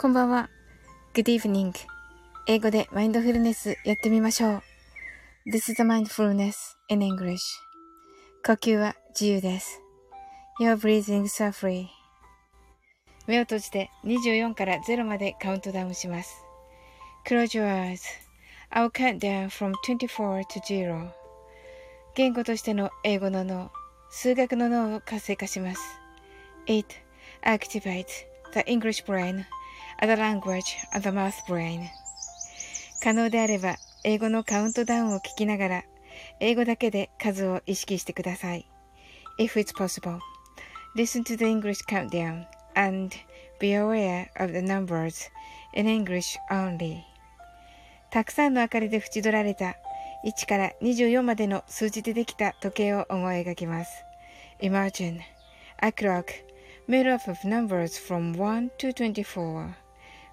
こんばんは。Good evening. 英語でマインドフルネスやってみましょう。This is a mindfulness in English. 呼吸は自由です。Your breathing so free. 目を閉じて24から0までカウントダウンします。Close your eyes. I'll count down from 24 to 0. 言語としての英語の脳、数学の脳を活性化します。It activates the English brain, other language, and the math brain. 可能であれば、英語のカウントダウンを聞きながら、英語だけで数を意識してください。If it's possible, listen to the English countdown and be aware of the numbers in English only. たくさんの明かりで縁取られた1から24までの数字でできた時計を思い描きます。Imagine a clock made up of numbers from 1 to 24,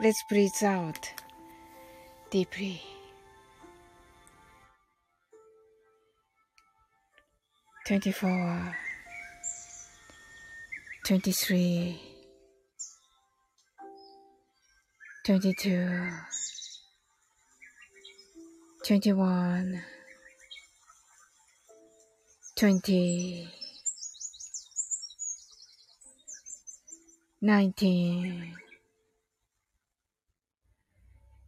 eyes.Let's breathe out deeply. 24 23 22 21 20 19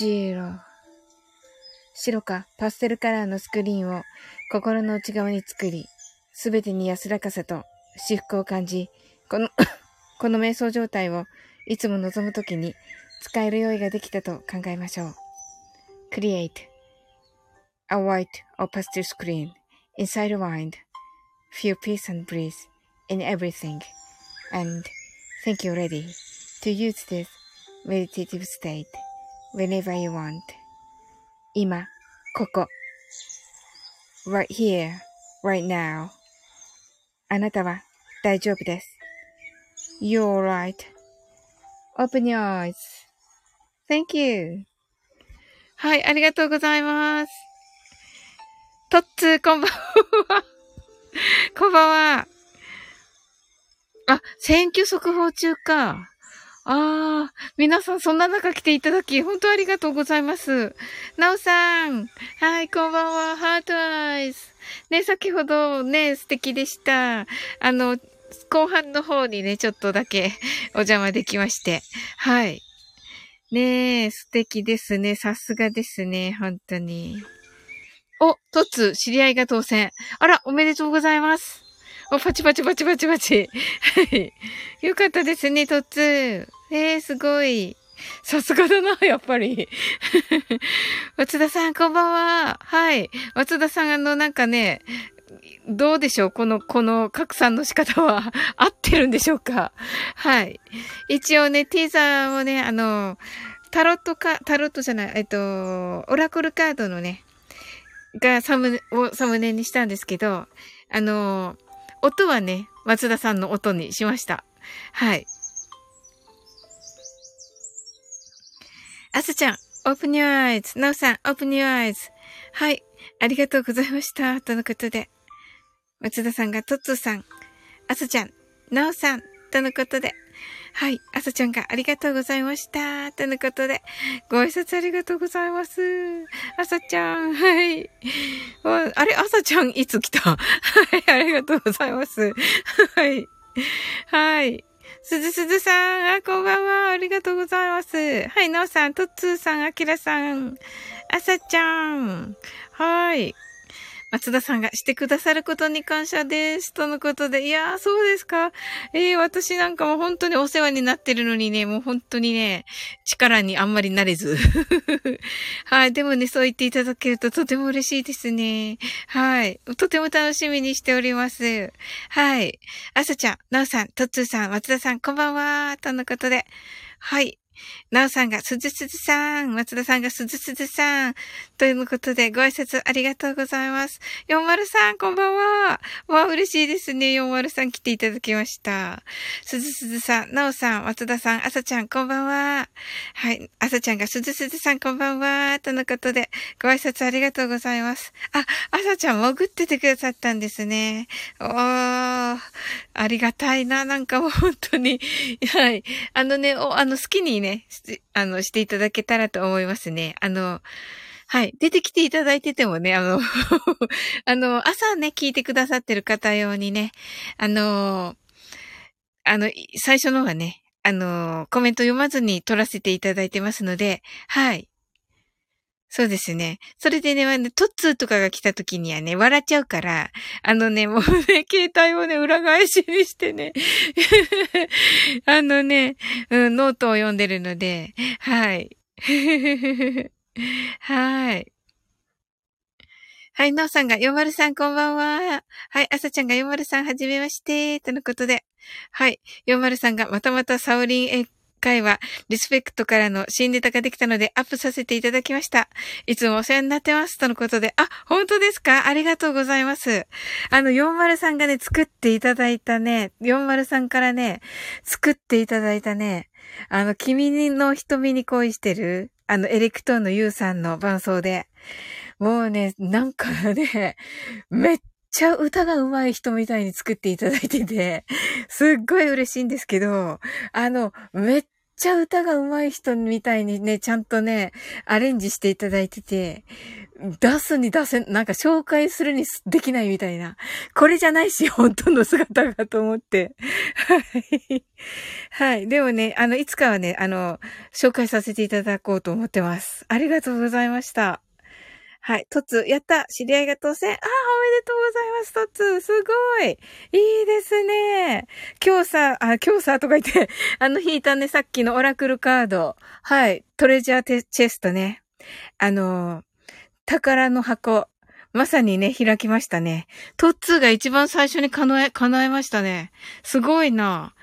白白かパステルカラーのスクリーンを心の内側に作り、すべてに安らかさと至福を感じ、このこの瞑想状態をいつも望むときに使える用意ができたと考えましょう。Create a white or pastel screen inside your mind. Feel peace and breeze in everything. And think you're ready to use this meditative state whenever you want. 今、ここ。right here, right now. あなたは大丈夫です。You're right.Open your eyes. Thank you. はい、ありがとうございます。とっつー、こんばんは。こんばんは。あ、選挙速報中か。ああ、皆さんそんな中来ていただき、本当ありがとうございます。なおさん。はい、こんばんは。ハートアイズ。ね、先ほどね、素敵でした。あの、後半の方にね、ちょっとだけ お邪魔できまして。はい。ねえ、素敵ですね。さすがですね。本当に。お、トツ、知り合いが当選。あら、おめでとうございます。お、パチパチパチパチパチ。はい。よかったですね、トツ。えー、すごい。さすがだな、やっぱり。松田さん、こんばんは。はい。松田さん、あの、なんかね、どうでしょうこの、この拡散の仕方は合ってるんでしょうかはい。一応ね、ティーザーをね、あの、タロットか、タロットじゃない、えっと、オラクルカードのね、がサムネ、をサムネにしたんですけど、あの、音はね、松田さんの音にしました。はい。あさちゃん、 Open your eyes。なおさん、 Open your eyes。はい。ありがとうございました。とのことで。松田さんが、トッツーさん、あさちゃん、なおさん、とのことで。はい。あさちゃんがありがとうございました。とのことで、ご挨拶ありがとうございます。あさちゃん、はい。あれ、あさちゃんいつ来た？はい、ありがとうございます。はい。はい。すずすずさん、あ、こんばんは。ありがとうございます。はい、なおさん、とっつーさん、あきらさん、あさちゃん。はい。松田さんがしてくださることに感謝です。とのことで。いやー、そうですか。えー、私なんかも本当にお世話になってるのにね、もう本当にね、力にあんまりなれず。はい。でもね、そう言っていただけるととても嬉しいですね。はい。とても楽しみにしております。はい。あさちゃん、なおさん、とっつーさん、松田さん、こんばんは。とのことで。はい。なおさんがすずすずさん、松田さんがすずすずさん、ということでご挨拶ありがとうございます。40さん、こんばんは。わ、嬉しいですね。40さん来ていただきました。すずすずさん、なおさん、松田さん、あさちゃん、こんばんは。はい、あさちゃんがすずすずさん、こんばんは。とのことで、ご挨拶ありがとうございます。あ、あさちゃん潜っててくださったんですね。おー、ありがたいな。なんかもう本当に。はい。あのね、お、あの、好きにね、ね、あの、していただけたらと思いますね。あの、はい。出てきていただいててもね、あの あの、朝ね、聞いてくださってる方用にね、あの、あの、最初のはね、あの、コメント読まずに撮らせていただいてますので、はい。そうですね。それでね、トッツーとかが来た時にはね、笑っちゃうから、あのね、もうね、携帯をね、裏返しにしてね、あのね、うん、ノートを読んでるので、はい。はい。はい、のうさんが、よまるさんこんばんは。はい、あさちゃんがよまるさんはじめまして、とのことで。はい、よまるさんがまたまたサオリン回は、リスペクトからの新ネタができたのでアップさせていただきました。いつもお世話になってます。とのことで。あ、本当ですか？ありがとうございます。あの、403がね、作っていただいたね、403からね、作っていただいたね、あの、君の瞳に恋してる、あの、エレクトーンのユウさんの伴奏で、もうね、なんかね、めっちゃ歌が上手い人みたいに作っていただいてて、すっごい嬉しいんですけど、あの、めっちゃ歌が上手い人みたいにね、ちゃんとね、アレンジしていただいてて、出すに出せ、なんか紹介するにできないみたいな。これじゃないし、本当の姿がと思って。はい。はい。でもね、あの、いつかはね、あの、紹介させていただこうと思ってます。ありがとうございました。はい。トツ、やった知り合いが当選ああ、おめでとうございます、トツすごいいいですね今日さ、あ、今日さ、とか言って、あの引いたね、さっきのオラクルカード。はい。トレジャーチェストね。あの、宝の箱。まさにね、開きましたね。トッツが一番最初に叶え、叶えましたね。すごいな。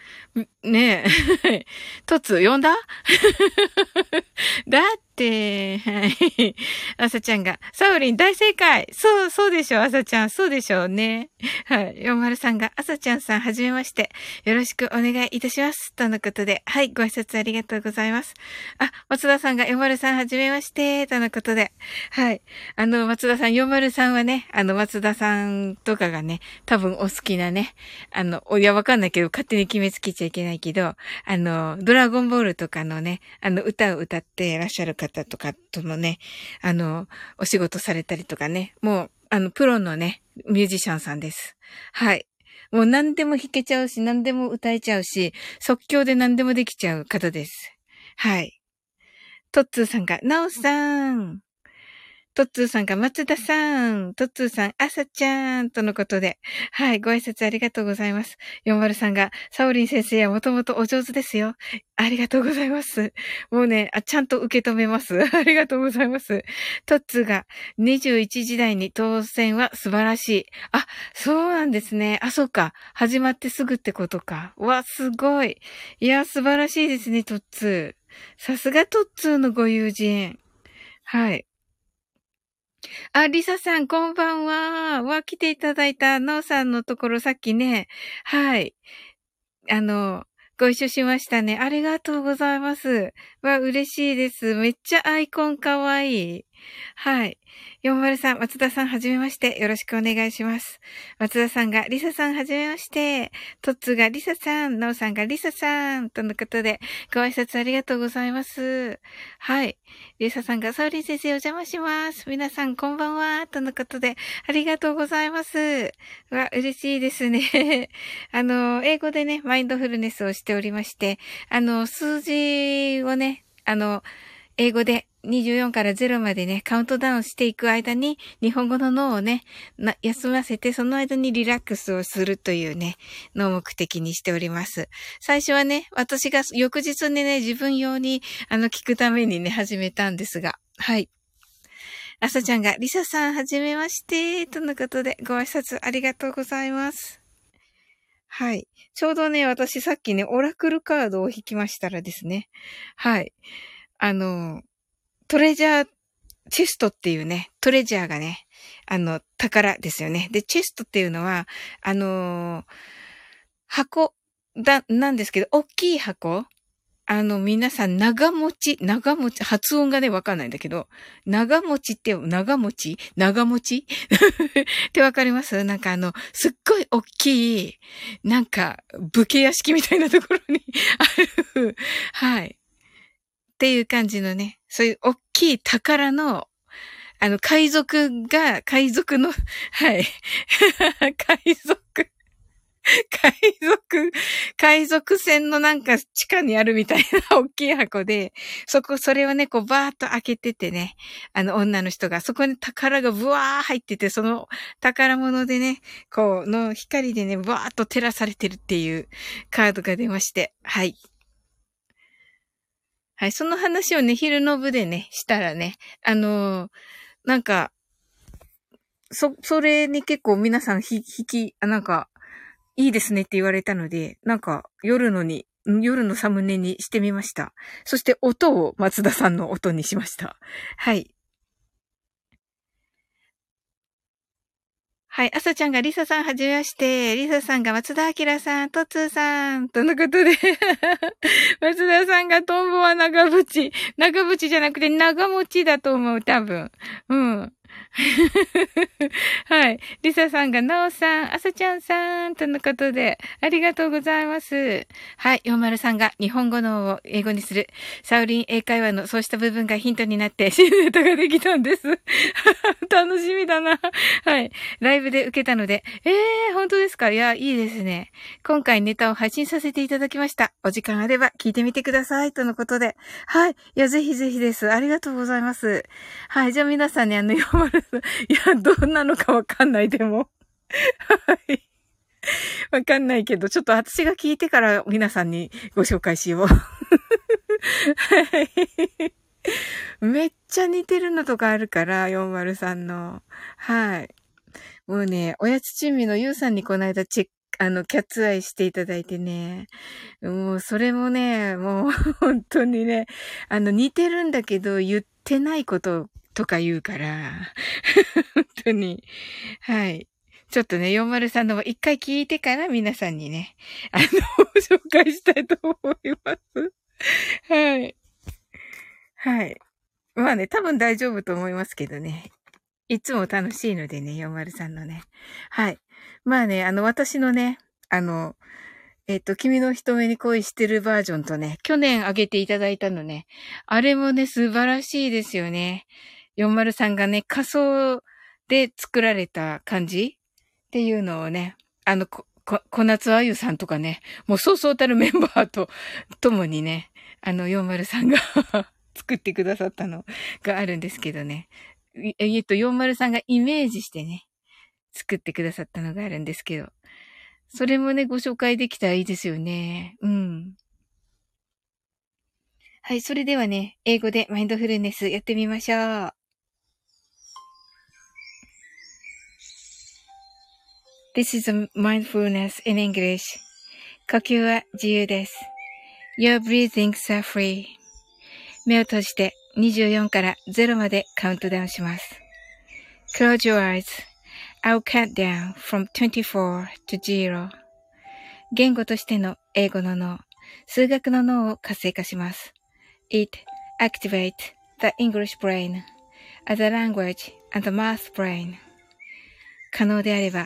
ねえ。トツ、呼んだ？だっ、てはい。あさちゃんが、サウリン大正解そう、そうでしょ、あさちゃん。そうでしょうね。はい。ヨマルさんが、あさちゃんさん、はじめまして。よろしくお願いいたします。とのことで、はい。ご挨拶ありがとうございます。あ、松田さんが、ヨマルさん、はじめまして。とのことで、はい。あの、松田さん、ヨマルさんはね、あの、松田さんとかがね、多分お好きなね、あの、いや、わかんないけど、勝手に決めつけちゃいけないけど、あの、ドラゴンボールとかのね、あの、歌を歌ってらっしゃる方方とかとのね、あの、お仕事されたりとかね、もう、あの、プロのね、ミュージシャンさんです。はい。もう何でも弾けちゃうし、何でも歌えちゃうし、即興で何でもできちゃう方です。はい。トッツーさんが、ナオさん。トッツーさんが松田さん、トッツーさん、あさちゃんとのことで、はい、ご挨拶ありがとうございます。40さんが、サオリン先生はもともとお上手ですよ。ありがとうございます。もうね、あちゃんと受け止めます。ありがとうございます。トッツーが、21時台に当選は素晴らしい。あ、そうなんですね。あ、そうか。始まってすぐってことか。わ、すごい。いや、素晴らしいですね、トッツー。さすがトッツーのご友人。はい。あ、リサさん、こんばんは。は、来ていただいた、なおさんのところ、さっきね、はい。あの、ご一緒しましたね。ありがとうございます。わ、嬉しいです。めっちゃアイコンかわいい。はい。403、松田さん、はじめまして。よろしくお願いします。松田さんが、リサさん、はじめまして。トッツが、リサさん、ノーさんが、リサさん、とのことで、ご挨拶ありがとうございます。はい。リサさんが、サウリー先生、お邪魔します。皆さん、こんばんは、とのことで、ありがとうございます。わ、嬉しいですね。あの、英語でね、マインドフルネスをしておりまして、あの、数字をね、あの、英語で24から0までね、カウントダウンしていく間に、日本語の脳をね、休ませて、その間にリラックスをするというね、の目的にしております。最初はね、私が翌日にね、自分用に、あの、聞くためにね、始めたんですが、はい。朝ちゃんが、リサさん、はじめまして、とのことで、ご挨拶ありがとうございます。はい。ちょうどね、私さっきね、オラクルカードを引きましたらですね。はい。あの、トレジャーチェストっていうね、トレジャーがね、あの、宝ですよね。で、チェストっていうのは、あのー、箱だ、なんですけど、大きい箱。あの、皆さん、長持ち、長持ち、発音がね、わかんないんだけど、長持ちって、長持ち？長持ち？ってわかります？なんかあの、すっごい大きい、なんか、武家屋敷みたいなところにある、はい。っていう感じのね、そういう大きい宝の、あの、海賊が、海賊の、はい。海賊。海賊、海賊船のなんか地下にあるみたいな 大きい箱で、そこ、それをね、こうバーッと開けててね、あの女の人が、そこに宝がブワー入ってて、その宝物でね、こう、の光でね、ブワーッと照らされてるっていうカードが出まして、はい。はい、その話をね、昼の部でね、したらね、あのー、なんか、そ、それに結構皆さんひ、引き、あ、なんか、いいですねって言われたので、なんか、夜のに、夜のサムネにしてみました。そして音を松田さんの音にしました。はい。はい。朝ちゃんがリサさんはじめまして、リサさんが松田明さん、トツーさん、とのことで 松田さんがトンボは長渕。長渕じゃなくて長持ちだと思う、多分。うん。はい。リサさんが、ナオさん、アサちゃんさん、とのことで、ありがとうございます。はい。40さんが、日本語のを英語にする、サウリン英会話のそうした部分がヒントになって、新ネタができたんです。楽しみだな。はい。ライブで受けたので、えー、本当ですか？いや、いいですね。今回ネタを配信させていただきました。お時間あれば聞いてみてください。とのことで。はい。いや、ぜひぜひです。ありがとうございます。はい。じゃあ皆さんね、あの、いや、どんなのかわかんない、でも。はい。わかんないけど、ちょっと私が聞いてから皆さんにご紹介しよう。はい。めっちゃ似てるのとかあるから、403の。はい。もうね、おやつ珍味のゆうさんにこの間チェック、あの、キャッツアイしていただいてね。もう、それもね、もう、本当にね、あの、似てるんだけど、言ってないこととか言うから、本当に。はい。ちょっとね、403の一回聞いてから皆さんにね、あの、紹介したいと思います。はい。はい。まあね、多分大丈夫と思いますけどね。いつも楽しいのでね、403のね。はい。まあね、あの、私のね、あの、えっ、と、君の人目に恋してるバージョンとね、去年あげていただいたのね、あれもね、素晴らしいですよね。403がね、仮想で作られた感じっていうのをね、あの、こ、こ、小夏あゆさんとかね、もうそうそうたるメンバーと 共にね、あの403が 作ってくださったのがあるんですけどね。えっと、403がイメージしてね、作ってくださったのがあるんですけど。それもね、ご紹介できたらいいですよね。うん。はい、それではね、英語でマインドフルネスやってみましょう。This is mindfulness in English. 呼吸は自由です。Your breathings are free. 目を閉じて24から0までカウントダウンします。Close your eyes. I'll count down from 24 to 0. 言語としての英語の脳、数学の脳を活性化します。It activates the English brain as a language and the math brain. 可能であれば、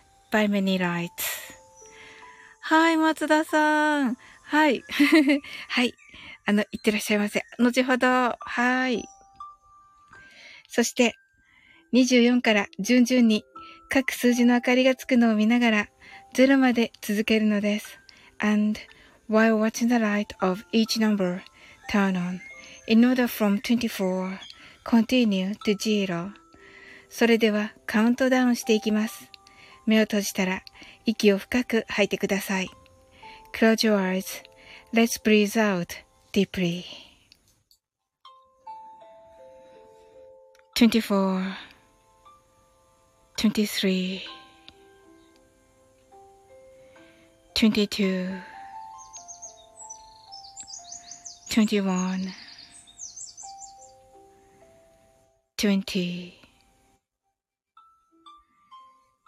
by many lights. はい、松田さん。はい。はい。あの、いってらっしゃいませ。後ほど。はい。そして、24から順々に各数字の明かりがつくのを見ながら、0まで続けるのです。and while watching the light of each number turn on, in order from 24, continue to zero. それではカウントダウンしていきます。目を閉じたら息を深く吐いてください。Close your eyes. Let's breathe out deeply. 24 23 22 21 20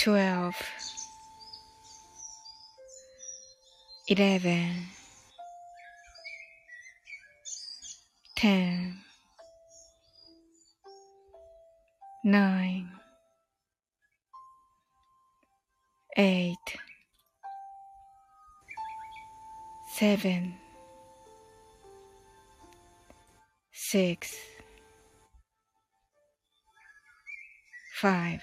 12 11 10 9 8 seven, six, five,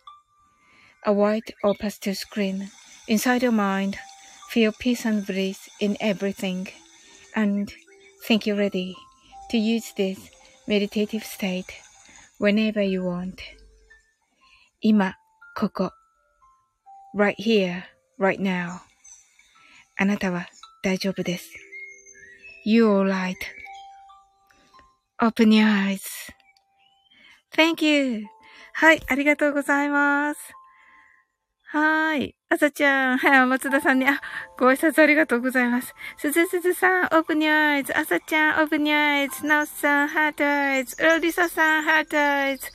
a white or pastel screen inside your mind. Feel peace and bliss in everything. And think you're ready to use this meditative state whenever you want. 今、ここ。right here, right now. あなたは大丈夫です。You're alright.Open your eyes.Thank you. はい、ありがとうございます。 はーい。あさちゃん、はい、松田さんに、あ、ご挨拶ありがとうございます。すずすずさん、 Open your eyes。あさちゃん、 Open your eyes。なおさん、 heart eyes。ロリサさん、 heart eyes。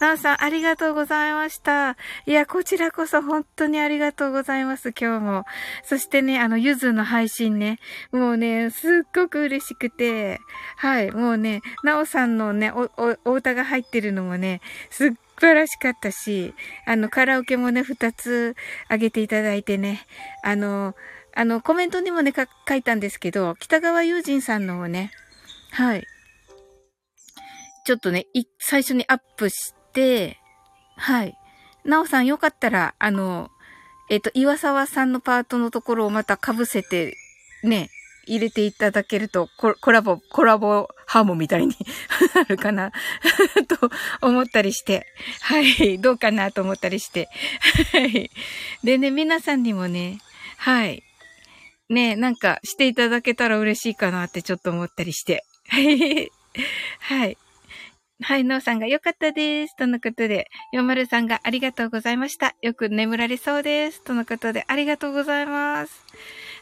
なおさん、ありがとうございました。いや、こちらこそ本当にありがとうございます、今日も。そしてね、あの、ゆずの配信ね、もうね、すっごく嬉しくて、はい、もうね、なおさんのね、お、お、お歌が入ってるのもね、すっ素晴らしかったし、あの、カラオケもね、二つあげていただいてね、あの、あの、コメントにもね、書いたんですけど、北川友人さんのをね、はい。ちょっとね、い、最初にアップして、はい。なおさんよかったら、あの、えっ、と、岩沢さんのパートのところをまた被せて、ね、入れていただけると、コラボ、コラボハーモンみたいに なるかな？と思ったりして、はい、どうかなと思ったりして、はい。でね、皆さんにもね、はい、ね、なんかしていただけたら嬉しいかなってちょっと思ったりして、はい。はい。はい、のうさんが良かったです。とのことで、よまるさんがありがとうございました。よく眠られそうです。とのことで、ありがとうございます。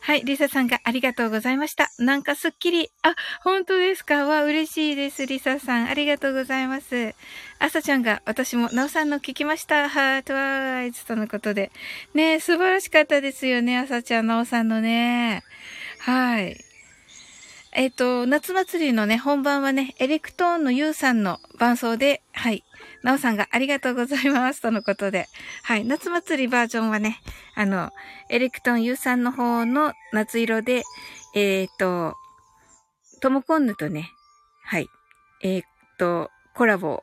はい、リサさんがありがとうございました。なんかすっきり。あ、本当ですか？わ、嬉しいです。リサさん。ありがとうございます。あさちゃんが、私もなおさんの聞きました。ハートワイズとのことで。ね素晴らしかったですよね。あさちゃん、なおさんのね。はい。えっ、ー、と、夏祭りのね、本番はね、エレクトーンのユウさんの伴奏で、はい、なおさんがありがとうございます。とのことで。はい。夏祭りバージョンはね、あの、エレクトン U さんの方の夏色で、えっ、ー、と、トモコンヌとね、はい。えっ、ー、と、コラボ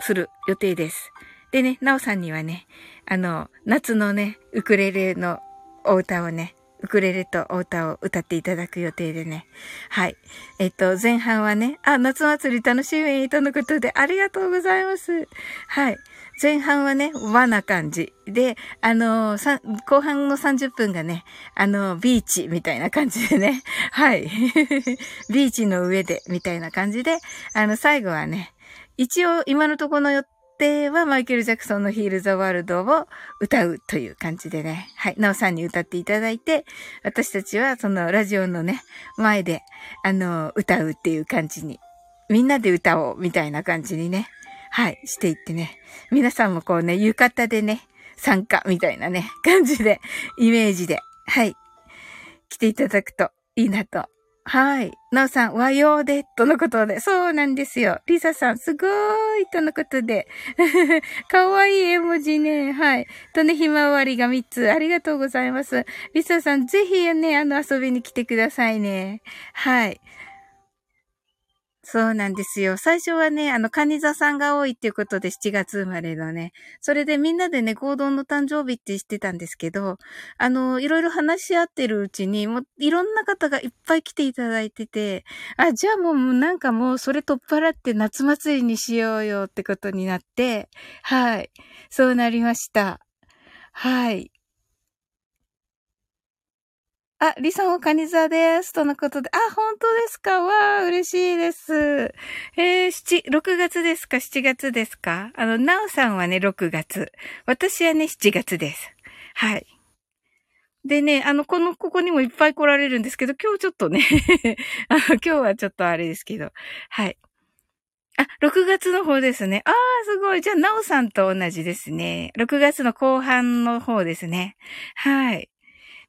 する予定です。でね、なおさんにはね、あの、夏のね、ウクレレのお歌をね、ウクレレとお歌を歌っていただく予定でね。はい。えっと、前半はね、あ、夏祭り楽しみとのことでありがとうございます。はい。前半はね、和な感じ。で、あの後半の30分がね、あのビーチみたいな感じでね。はい。ビーチの上で、みたいな感じで、あの、最後はね、一応今のところのでは、マイケル・ジャクソンのヒール・ザ・ワールドを歌うという感じでね。はい。なおさんに歌っていただいて、私たちはそのラジオのね、前で、あの、歌うっていう感じに、みんなで歌おうみたいな感じにね、はい、していってね。皆さんもこうね、浴衣でね、参加みたいなね、感じで、イメージで、はい、来ていただくといいなとはい。なおさん、和洋で、とのことで。そうなんですよ。リサさん、すごーい、とのことで。かわいい絵文字ね。はい。とね、ひまわりが3つ。ありがとうございます。リサさん、ぜひね、あの、遊びに来てくださいね。はい。そうなんですよ。最初はね、あの、カニ座さんが多いっていうことで7月生まれのね。それでみんなでね、合同の誕生日ってしてたんですけど、あの、いろいろ話し合ってるうちに、もういろんな方がいっぱい来ていただいてて、あ、じゃあもうなんかもうそれ取っ払って夏祭りにしようよってことになって、はい。そうなりました。はい。あ、リさんはカニ座です。とのことで。あ、本当ですか？わあ、嬉しいです。えー、七、6月ですか ?7 月ですか？あの、なおさんはね、6月。私はね、7月です。はい。でね、あの、この、ここにもいっぱい来られるんですけど、今日ちょっとね あの、今日はちょっとあれですけど。はい。あ、6月の方ですね。ああ、すごい。じゃあ、なおさんと同じですね。6月の後半の方ですね。はい。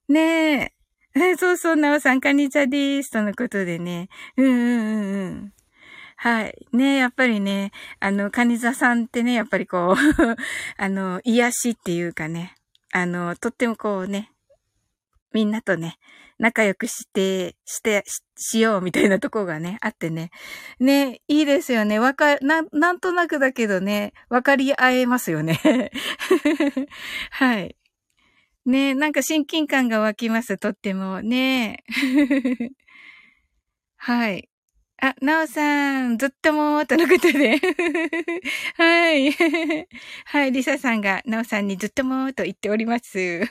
ねえ。そうそう、なおさん、カニザでーす。とのことでね。うんうんうんうん。はい。ねやっぱりね、あの、カニザさんってね、やっぱりこう あの、癒しっていうかね、あの、とってもこうね、みんなとね、仲良くして、して、しようみたいなとこがね、あってね。ね、いいですよね。わか、な、なんとなくだけどね、わかり合えますよね。はい。ねなんか親近感が湧きます、とっても。ね はい。あ、なおさん、ずっともー、とのことで。はい。はい、リサさんが、なおさんにずっともー、と言っております。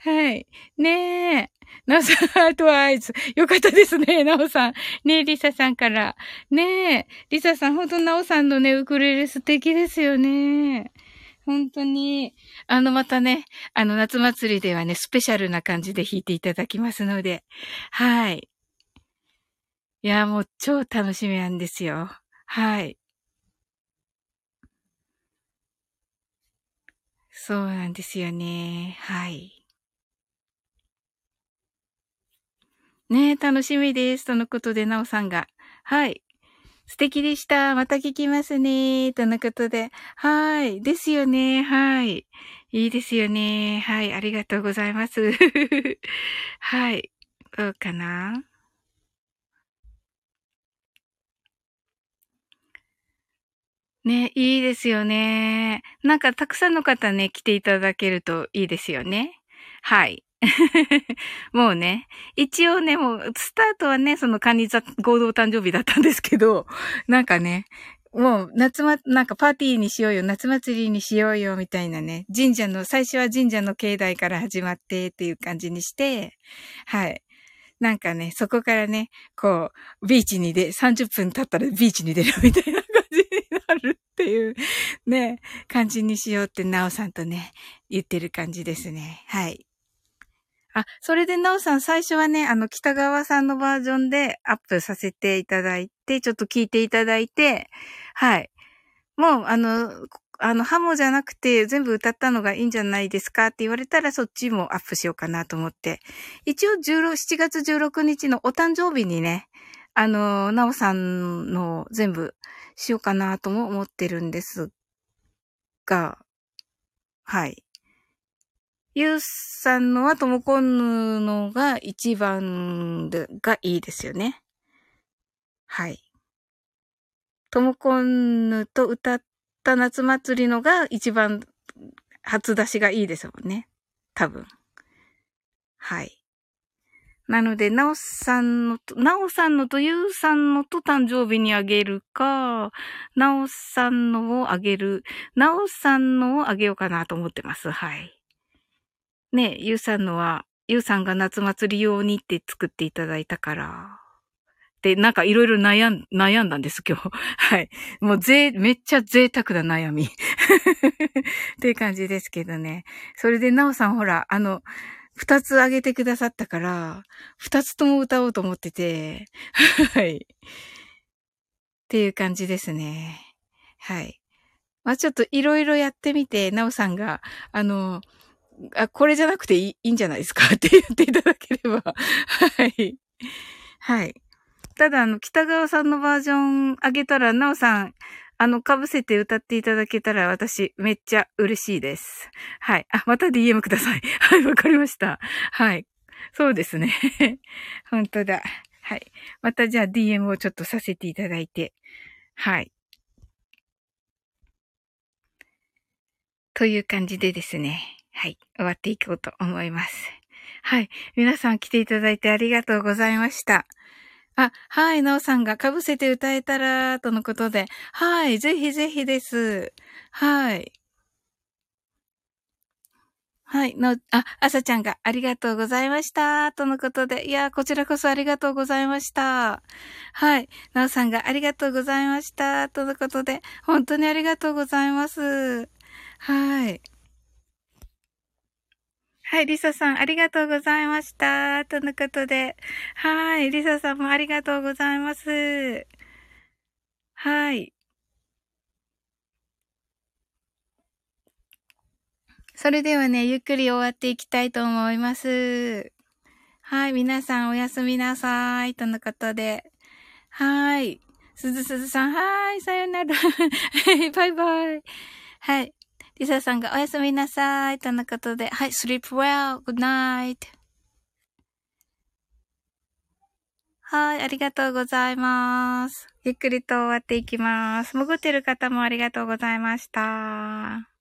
はい。ねえ。なおさん、 heart eyes。よかったですね、なおさん。ねえ、リサさんから。ねえ、リサさん、ほんとなおさんのね、ウクレレ素敵ですよね。本当に、あの、またね、あの、夏祭りではね、スペシャルな感じで弾いていただきますので、はい。いや、もう超楽しみなんですよ。はい。そうなんですよね。はい。ねえ、楽しみです。とのことで、なおさんが。はい。素敵でした。また聞きますね。とのことで。はい。ですよね。はい。いいですよね。はい。ありがとうございます。はい。どうかな？ね、いいですよね。なんかたくさんの方ね、来ていただけるといいですよね。はい。もうね、一応ね、もう、スタートはね、そのカニ座合同誕生日だったんですけど、なんかね、もう、夏ま、なんかパーティーにしようよ、夏祭りにしようよ、みたいなね、神社の、最初は神社の境内から始まってっていう感じにして、はい。なんかね、そこからね、こう、ビーチに出、30分経ったらビーチに出るみたいな感じになるっていう、ね、感じにしようって、なおさんとね、言ってる感じですね。はい。あ、それでなおさん最初はね、あの、北川さんのバージョンでアップさせていただいて、ちょっと聞いていただいて、はい。もう、あの、あの、ハモじゃなくて全部歌ったのがいいんじゃないですかって言われたらそっちもアップしようかなと思って。一応16、7月16日のお誕生日にね、あの、なおさんの全部しようかなとも思ってるんですが、はい。ゆうさんのはともこんぬのが一番がいいですよね。はい。ともこんぬと歌った夏祭りのが一番初出しがいいですもんね。多分。はい。なので、なおさんのと、なおさんのとゆうさんのと誕生日にあげるか、なおさんのをあげる、なおさんのをあげようかなと思ってます。はい。ね、ゆうさんのは、ゆうさんが夏祭り用にって作っていただいたから。で、なんかいろいろ悩ん、悩んだんです、今日。はい。もうぜ、めっちゃ贅沢な悩み。っていう感じですけどね。それで、なおさんほら、あの、二つあげてくださったから、二つとも歌おうと思ってて、はい。っていう感じですね。はい。まあちょっといろいろやってみて、なおさんが、あの、あ、これじゃなくていいいいんじゃないですか？って言っていただければ。はい。はい。ただ、あの、北川さんのバージョンあげたら、なおさん、あの、被せて歌っていただけたら私、めっちゃ嬉しいです。はい。あ、また DM ください。はい、わかりました。はい。そうですね。本当だ。はい。またじゃあ DM をちょっとさせていただいて。はい。という感じでですね。はい。終わっていこうと思います。はい。皆さん来ていただいてありがとうございました。あ、はい、なおさんが被せて歌えたら、とのことで。はい、ぜひぜひです。はい。はい、の、あ、あさちゃんがありがとうございました、とのことで。いや、こちらこそありがとうございました。はい、なおさんがありがとうございました、とのことで。本当にありがとうございます。はい。はい、リサさん、ありがとうございました。とのことで。はい、リサさんもありがとうございます。はい。それではね、ゆっくり終わっていきたいと思います。はい、皆さんおやすみなさい。とのことで。はい。すずすずさん、はい、さよなら。バイバイ。はい。リサさんがおやすみなさい。とのことで、はい、sleep well, good night. はい、ありがとうございます。ゆっくりと終わっていきます。潜ってる方もありがとうございました。